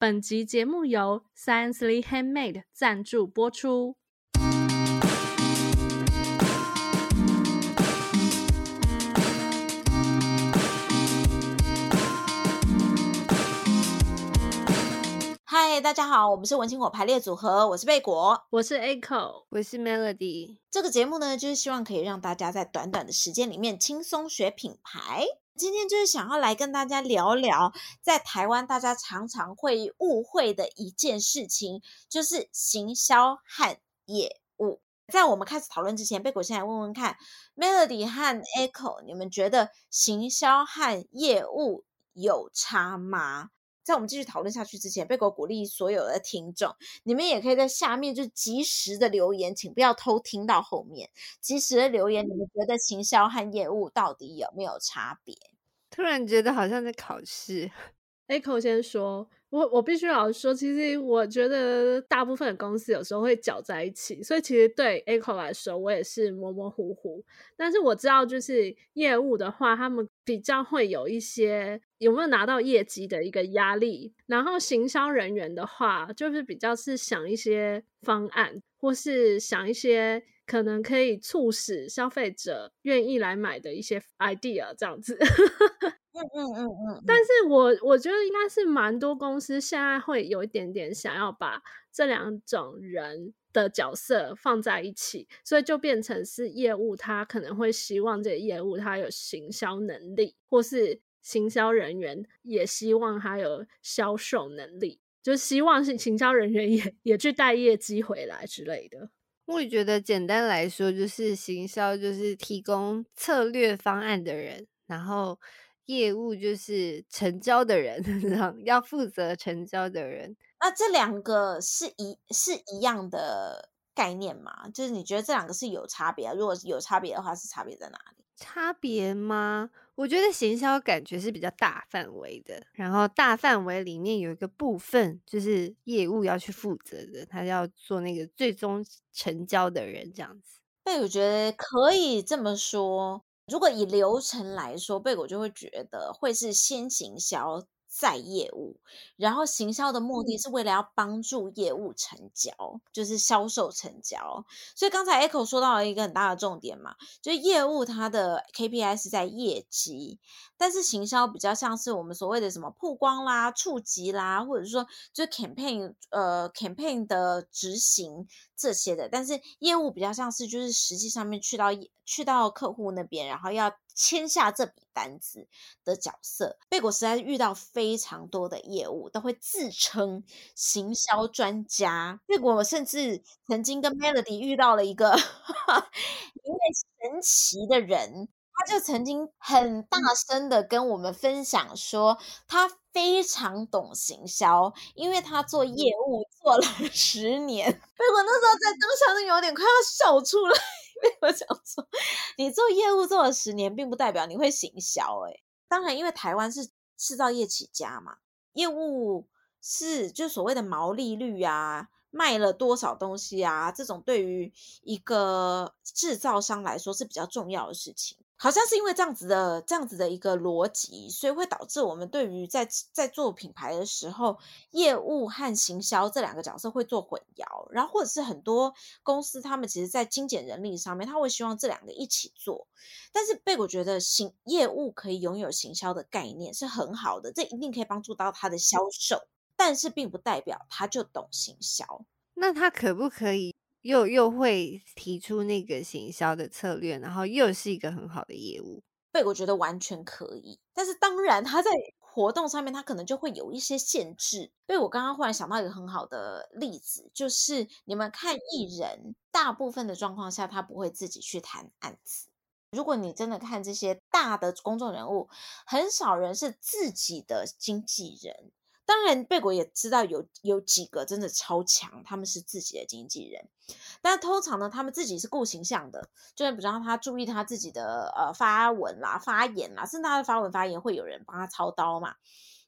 本集节目由 Science Lee Handmade 赞助播出。嗨，大家好，我们是文青果排列组合，我是贝果，我是 Echo，我是 Melody。这个节目呢，就是希望可以让大家在短短的时间里面轻松学品牌。今天就是想要来跟大家聊聊，在台湾大家常常会误会的一件事情，就是行销和业务。在我们开始讨论之前，贝果先来问问看，Melody 和 Echo，你们觉得行销和业务有差吗？在我们继续讨论下去之前，贝果鼓励所有的听众，你们也可以在下面就及时的留言，请不要偷听到后面。及时的留言，你们觉得行销和业务到底有没有差别？突然觉得好像在考试。Echo 先说。我我必须老实说，其实我觉得大部分公司有时候会搅在一起，所以其实对 Echo 来说，我也是模模糊糊。但是我知道，就是业务的话，他们比较会有一些有没有拿到业绩的一个压力。然后行销人员的话，就是比较是想一些方案，或是想一些可能可以促使消费者愿意来买的一些 idea，这样子。嗯嗯嗯嗯，但是我我觉得应该是蛮多公司现在会有一点点想要把这两种人的角色放在一起，所以就变成是业务，他可能会希望这个业务他有行销能力，或是行销人员也希望他有销售能力，就希望是行销人员也也去带业绩回来之类的。我也觉得简单来说，就是行销就是提供策略方案的人，然后。业务就是成交的人，要负责成交的人。那这两个是一是一样的概念吗？就是你觉得这两个是有差别啊？如果是有差别的话，是差别在哪里？差别吗？我觉得行销感觉是比较大范围的，然后大范围里面有一个部分就是业务要去负责的，他要做那个最终成交的人这样子。对，我觉得可以这么说。如果以流程来说，贝果就会觉得会是先行销再业务，然后行销的目的是为了要帮助业务成交，就是销售成交。所以刚才 Echo 说到了一个很大的重点嘛，就是业务它的 KPI 是在业绩，但是行销比较像是我们所谓的什么曝光啦、触及啦，或者说就是 campaign 呃 campaign 的执行这些的，但是业务比较像是就是实际上面去到去到客户那边，然后要。签下这笔单子的角色，贝果实在是遇到非常多的业务都会自称行销专家。贝果甚至曾经跟 Melody 遇到了一个 一位神奇的人，他就曾经很大声的跟我们分享说，他非常懂行销，因为他做业务做了 十年。贝果那时候在当下都有点快要笑出来。因为我想说，你做业务做了十年，并不代表你会行销。哎，当然，因为台湾是制造业起家嘛，业务是就所谓的毛利率啊，卖了多少东西啊，这种对于一个制造商来说是比较重要的事情。好像是因为这样子的这样子的一个逻辑，所以会导致我们对于在在做品牌的时候，业务和行销这两个角色会做混淆，然后或者是很多公司他们其实在精简人力上面，他会希望这两个一起做。但是贝果觉得行业务可以拥有行销的概念是很好的，这一定可以帮助到他的销售，但是并不代表他就懂行销。那他可不可以？又又会提出那个行销的策略，然后又是一个很好的业务，对，我觉得完全可以。但是当然，他在活动上面，他可能就会有一些限制。因为我刚刚忽然想到一个很好的例子，就是你们看艺人，大部分的状况下，他不会自己去谈案子。如果你真的看这些大的公众人物，很少人是自己的经纪人。当然，贝果也知道有有几个真的超强，他们是自己的经纪人，但通常呢，他们自己是顾形象的，就是不让他注意他自己的呃发文啦、发言啦，甚至他的发文发言会有人帮他操刀嘛，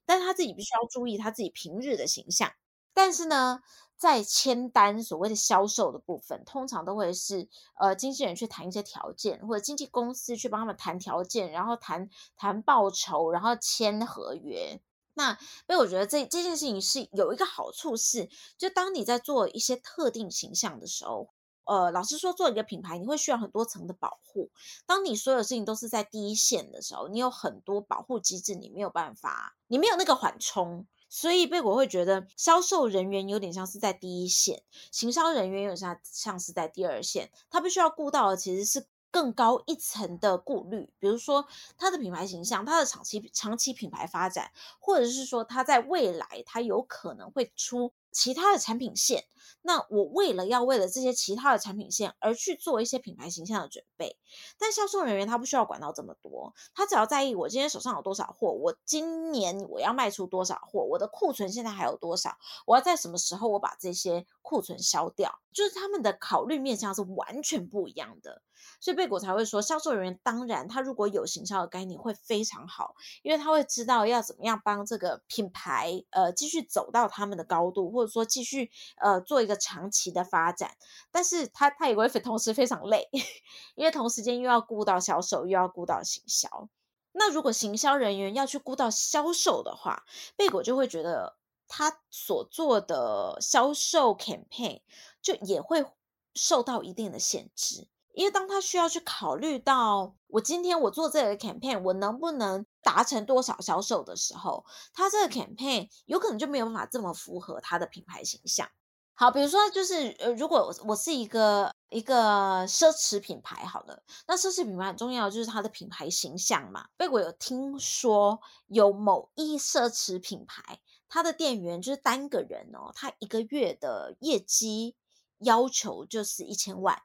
但他自己必须要注意他自己平日的形象。但是呢，在签单所谓的销售的部分，通常都会是呃经纪人去谈一些条件，或者经纪公司去帮他们谈条件，然后谈谈报酬，然后签合约。那所以我觉得这这件事情是有一个好处是，就当你在做一些特定形象的时候，呃，老实说，做一个品牌，你会需要很多层的保护。当你所有事情都是在第一线的时候，你有很多保护机制，你没有办法，你没有那个缓冲。所以贝果会觉得，销售人员有点像是在第一线，行销人员有点像像是在第二线，他必须要顾到的其实是。更高一层的顾虑，比如说他的品牌形象、他的长期长期品牌发展，或者是说他在未来他有可能会出其他的产品线。那我为了要为了这些其他的产品线而去做一些品牌形象的准备，但销售人员他不需要管到这么多，他只要在意我今天手上有多少货，我今年我要卖出多少货，我的库存现在还有多少，我要在什么时候我把这些库存销掉，就是他们的考虑面向是完全不一样的。所以贝果才会说，销售人员当然他如果有行销的概念会非常好，因为他会知道要怎么样帮这个品牌呃继续走到他们的高度，或者说继续呃做一个长期的发展。但是他他也会同时非常累，因为同时间又要顾到销售，又要顾到行销。那如果行销人员要去顾到销售的话，贝果就会觉得他所做的销售 campaign 就也会受到一定的限制。因为当他需要去考虑到我今天我做这个 campaign，我能不能达成多少销售的时候，他这个 campaign 有可能就没有办法这么符合他的品牌形象。好，比如说就是呃，如果我是一个一个奢侈品牌，好了，那奢侈品牌很重要就是它的品牌形象嘛。贝果有听说有某一奢侈品牌，它的店员就是单个人哦，他一个月的业绩要求就是一千万。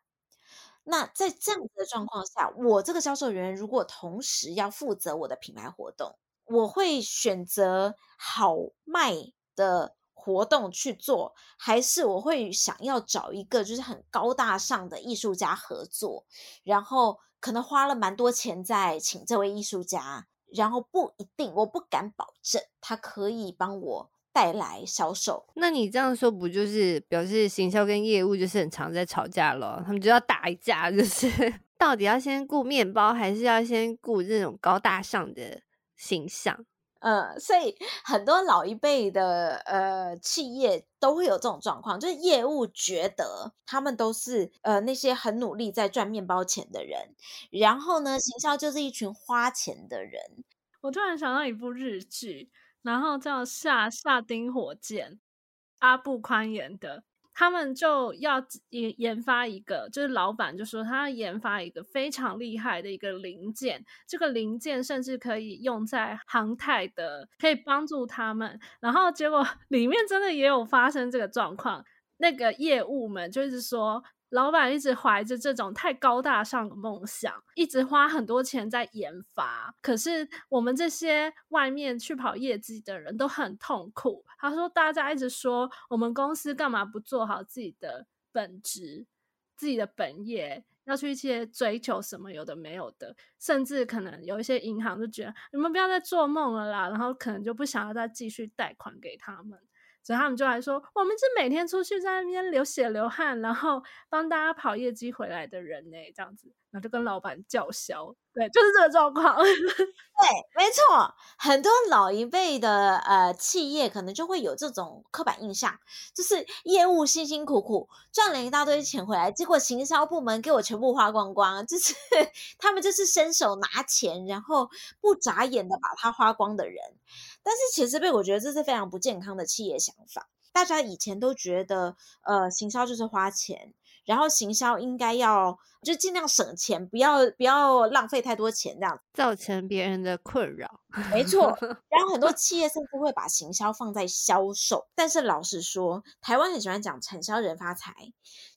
那在这样子的状况下，我这个销售人员如果同时要负责我的品牌活动，我会选择好卖的活动去做，还是我会想要找一个就是很高大上的艺术家合作，然后可能花了蛮多钱在请这位艺术家，然后不一定，我不敢保证他可以帮我。带来销售，那你这样说不就是表示行销跟业务就是很常在吵架咯？他们就要打一架，就是 到底要先顾面包，还是要先顾这种高大上的形象？嗯，所以很多老一辈的呃企业都会有这种状况，就是业务觉得他们都是呃那些很努力在赚面包钱的人，然后呢，行销就是一群花钱的人。我突然想到一部日剧。然后叫下下町火箭，阿布宽演的，他们就要研研发一个，就是老板就说他要研发一个非常厉害的一个零件，这个零件甚至可以用在航太的，可以帮助他们。然后结果 里面真的也有发生这个状况，那个业务们就是说。老板一直怀着这种太高大上的梦想，一直花很多钱在研发。可是我们这些外面去跑业绩的人都很痛苦。他说：“大家一直说我们公司干嘛不做好自己的本职、自己的本业，要去一些追求什么有的没有的，甚至可能有一些银行就觉得你们不要再做梦了啦，然后可能就不想要再继续贷款给他们。”所以他们就来说，我们是每天出去在那边流血流汗，然后帮大家跑业绩回来的人呢，这样子，然后就跟老板叫嚣，对，就是这个状况。对，没错，很多老一辈的呃企业可能就会有这种刻板印象，就是业务辛辛苦苦赚了一大堆钱回来，结果行销部门给我全部花光光，就是 他们就是伸手拿钱，然后不眨眼的把它花光的人。但是其实被我觉得这是非常不健康的企业想法。大家以前都觉得，呃，行销就是花钱，然后行销应该要就尽量省钱，不要不要浪费太多钱，这样造成别人的困扰。没错。然后很多企业甚至会把行销放在销售。但是老实说，台湾很喜欢讲产销人发财，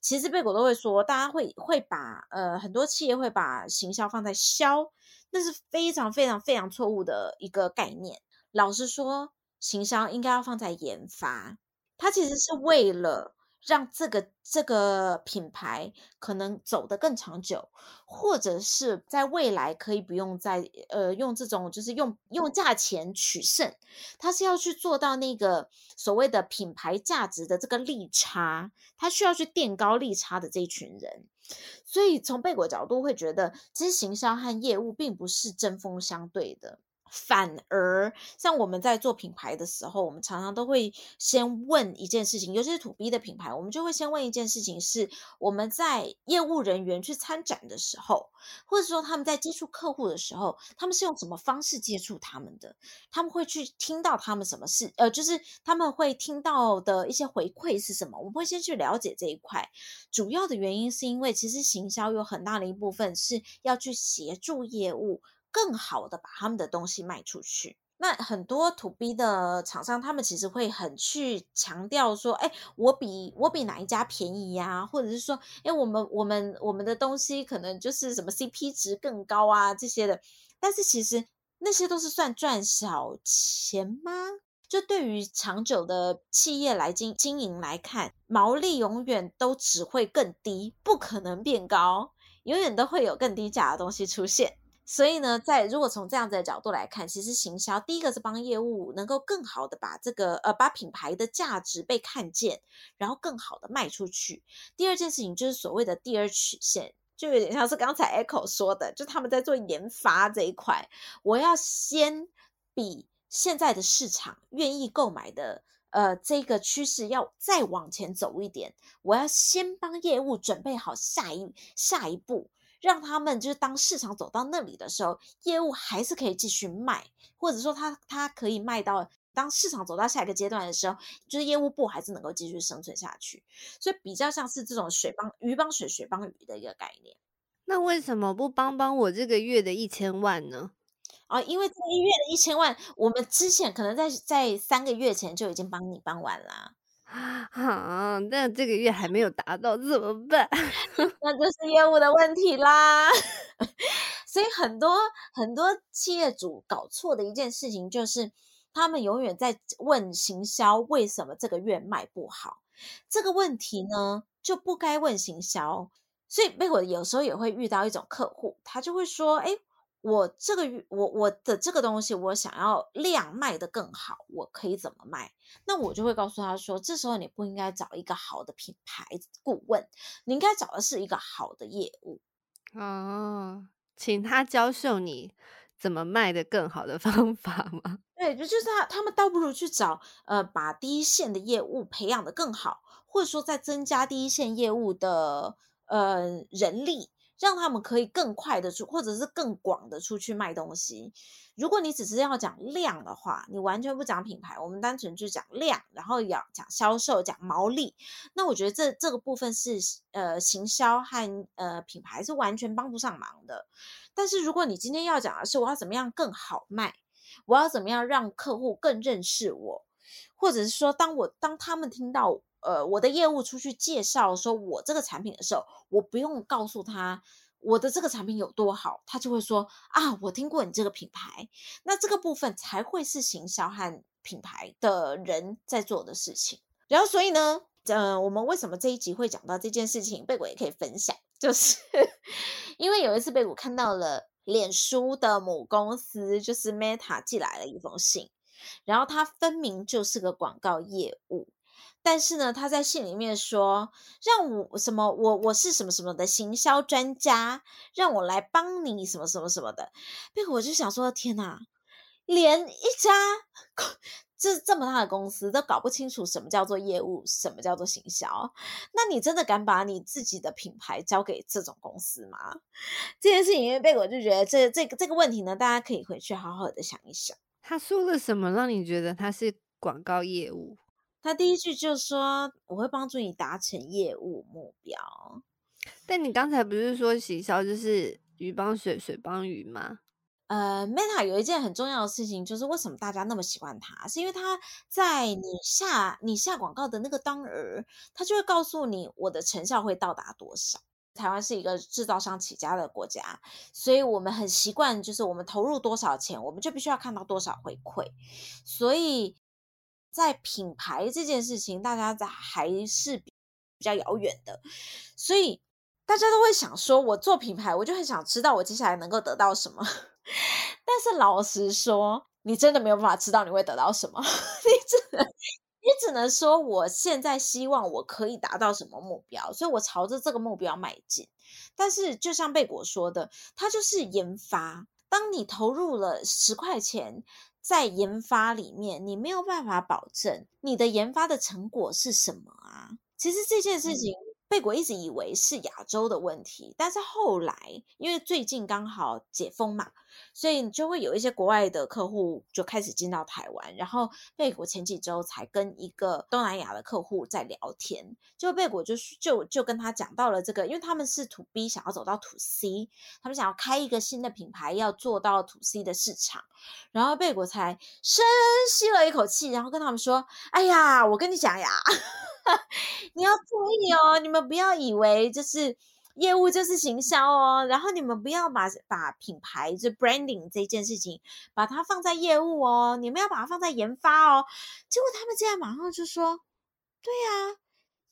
其实贝果都会说，大家会会把呃很多企业会把行销放在销，那是非常非常非常错误的一个概念。老实说，行销应该要放在研发，它其实是为了让这个这个品牌可能走得更长久，或者是在未来可以不用再呃用这种就是用用价钱取胜，它是要去做到那个所谓的品牌价值的这个利差，它需要去垫高利差的这一群人。所以从贝果角度会觉得，其实行销和业务并不是针锋相对的。反而，像我们在做品牌的时候，我们常常都会先问一件事情，尤其是土 B 的品牌，我们就会先问一件事情：是我们在业务人员去参展的时候，或者说他们在接触客户的时候，他们是用什么方式接触他们的？他们会去听到他们什么事？呃，就是他们会听到的一些回馈是什么？我们会先去了解这一块。主要的原因是因为，其实行销有很大的一部分是要去协助业务。更好的把他们的东西卖出去。那很多 To B 的厂商，他们其实会很去强调说，哎，我比我比哪一家便宜呀？或者是说，哎，我们我们我们的东西可能就是什么 CP 值更高啊这些的。但是其实那些都是算赚小钱吗？就对于长久的企业来经经营来看，毛利永远都只会更低，不可能变高，永远都会有更低价的东西出现。所以呢，在如果从这样子的角度来看，其实行销第一个是帮业务能够更好的把这个呃把品牌的价值被看见，然后更好的卖出去。第二件事情就是所谓的第二曲线，就有点像是刚才 Echo 说的，就他们在做研发这一块，我要先比现在的市场愿意购买的呃这个趋势要再往前走一点，我要先帮业务准备好下一下一步。让他们就是当市场走到那里的时候，业务还是可以继续卖，或者说他他可以卖到当市场走到下一个阶段的时候，就是业务部还是能够继续生存下去。所以比较像是这种水帮鱼帮水，水帮鱼的一个概念。那为什么不帮帮我这个月的一千万呢？啊，因为这一月的一千万，我们之前可能在在三个月前就已经帮你帮完了。啊，但这个月还没有达到，怎么办？那就是业务的问题啦。所以很多很多企业主搞错的一件事情，就是他们永远在问行销为什么这个月卖不好。这个问题呢，就不该问行销。所以贝果有时候也会遇到一种客户，他就会说：“哎。”我这个我我的这个东西，我想要量卖的更好，我可以怎么卖？那我就会告诉他说，这时候你不应该找一个好的品牌顾问，你应该找的是一个好的业务哦，请他教授你怎么卖的更好的 方法吗？对，就就是他他们倒不如去找呃，把第一线的业务培养的更好，或者说再增加第一线业务的呃人力。让他们可以更快的出，或者是更广的出去卖东西。如果你只是要讲量的话，你完全不讲品牌，我们单纯就讲量，然后要讲销售、讲毛利，那我觉得这这个部分是呃行销和呃品牌是完全帮不上忙的。但是如果你今天要讲的是我要怎么样更好卖，我要怎么样让客户更认识我，或者是说当我当他们听到。呃，我的业务出去介绍说我这个产品的时候，我不用告诉他我的这个产品有多好，他就会说啊，我听过你这个品牌。那这个部分才会是行销和品牌的人在做的事情。然后，所以呢，呃，我们为什么这一集会讲到这件事情？贝果也可以分享，就是 因为有一次贝果看到了脸书的母公司，就是 Meta 寄来了一封信，然后它分明就是个广告业务。但是呢，他在信里面说，让我什么，我我是什么什么的行销专家，让我来帮你什么什么什么的。那我就想说，天哪，连一家这这么大的公司都搞不清楚什么叫做业务，什么叫做行销，那你真的敢把你自己的品牌交给这种公司吗？这件事情，因为贝果就觉得这这个这个问题呢，大家可以回去好好的想一想。他说了什么让你觉得他是广告业务？他第一句就说：“我会帮助你达成业务目标。”但你刚才不是说行销就是鱼帮水，水帮鱼吗？呃，Meta 有一件很重要的事情，就是为什么大家那么喜欢它，是因为他在你下你下广告的那个当儿，他就会告诉你我的成效会到达多少。台湾是一个制造商起家的国家，所以我们很习惯，就是我们投入多少钱，我们就必须要看到多少回馈，所以。在品牌这件事情，大家在还是比较遥远的，所以大家都会想说，我做品牌，我就很想知道我接下来能够得到什么。但是老实说，你真的没有办法知道你会得到什么，你只能你只能说，我现在希望我可以达到什么目标，所以我朝着这个目标迈进。但是就像贝果说的，它就是研发。当你投入了十块钱在研发里面，你没有办法保证你的研发的成果是什么啊？其实这件事情。嗯贝果一直以为是亚洲的问题，但是后来因为最近刚好解封嘛，所以就会有一些国外的客户就开始进到台湾。然后贝果前几周才跟一个东南亚的客户在聊天，就贝果就就就跟他讲到了这个，因为他们是 To B 想要走到 To C，他们想要开一个新的品牌，要做到 To C 的市场。然后贝果才深吸了一口气，然后跟他们说：“哎呀，我跟你讲呀。”你要注意哦，你们不要以为就是业务就是行销哦，然后你们不要把把品牌就 branding 这件事情把它放在业务哦，你们要把它放在研发哦。结果他们这样马上就说：“对呀、啊，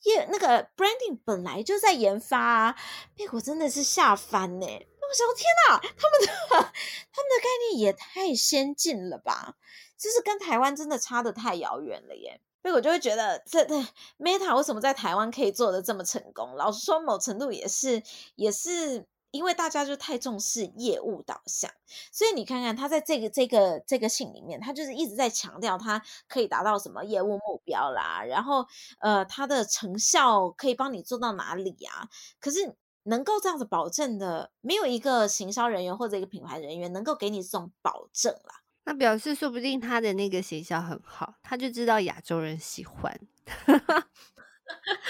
业那个 branding 本来就在研发啊。”结果真的是吓翻呢！我说天哪，他们的他们的概念也太先进了吧？就是跟台湾真的差得太遥远了耶。所以我就会觉得，这这 Meta 为什么在台湾可以做的这么成功？老实说，某程度也是也是因为大家就太重视业务导向。所以你看看他在这个这个这个信里面，他就是一直在强调他可以达到什么业务目标啦，然后呃，他的成效可以帮你做到哪里啊？可是能够这样子保证的，没有一个行销人员或者一个品牌人员能够给你这种保证啦。那表示，说不定他的那个形象很好，他就知道亚洲人喜欢。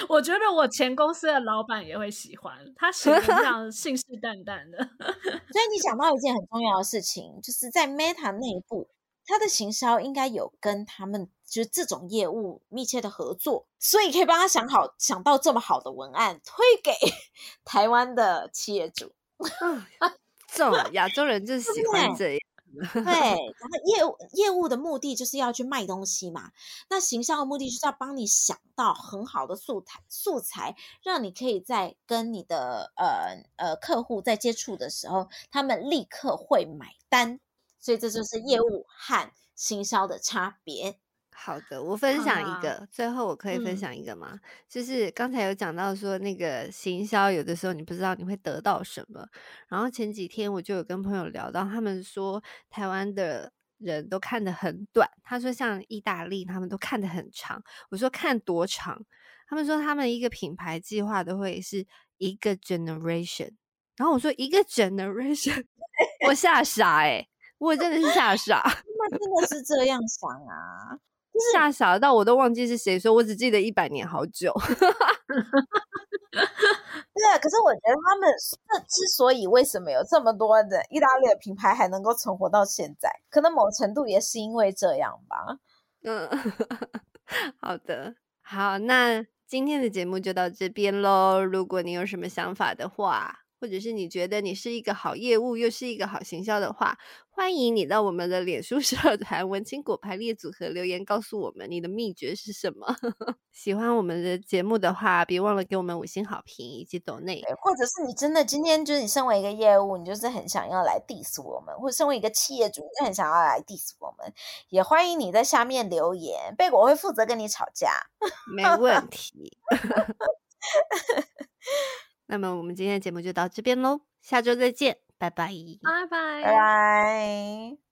我觉得我前公司的老板也会喜欢，他写的这样信誓旦旦的。所以你讲到一件很重要的事情，就是在 Meta 内部，他的行销应该有跟他们就是这种业务密切的合作，所以可以帮他想好想到这么好的文案推给台湾的企业主。这种亚洲人就喜欢这样。对，然后业务业务的目的就是要去卖东西嘛，那行销的目的就是要帮你想到很好的素材素材，让你可以在跟你的呃呃客户在接触的时候，他们立刻会买单，所以这就是业务和行销的差别。好的，我分享一个，啊、最后我可以分享一个吗？嗯、就是刚才有讲到说那个行销，有的时候你不知道你会得到什么。然后前几天我就有跟朋友聊到，他们说台湾的人都看得很短，他说像意大利他们都看得很长。我说看多长？他们说他们一个品牌计划都会是一个 generation。然后我说一个 generation，我吓傻哎、欸，我真的是吓傻。那真的是这样想啊？吓傻到我都忘记是谁说，我只记得一百年好久。对啊，可是我觉得他们这之所以为什么有这么多的意大利的品牌还能够存活到现在，可能某程度也是因为这样吧。嗯，好的，好，那今天的节目就到这边喽。如果你有什么想法的话，或者是你觉得你是一个好业务，又是一个好行销的话，欢迎你到我们的脸书 社团“文青果排列组合”留言，告诉我们你的秘诀是什么。喜欢我们的节目的话，别忘了给我们五星好评以及抖内。或者是你真的今天就是你身为一个业务，你就是很想要来 diss 我们，或者身为一个企业主，你就很想要来 diss 我们，也欢迎你在下面留言，贝果会负责跟你吵架，没问题。那么我们今天的节目就到这边喽，下周再见，拜拜，拜拜，拜拜。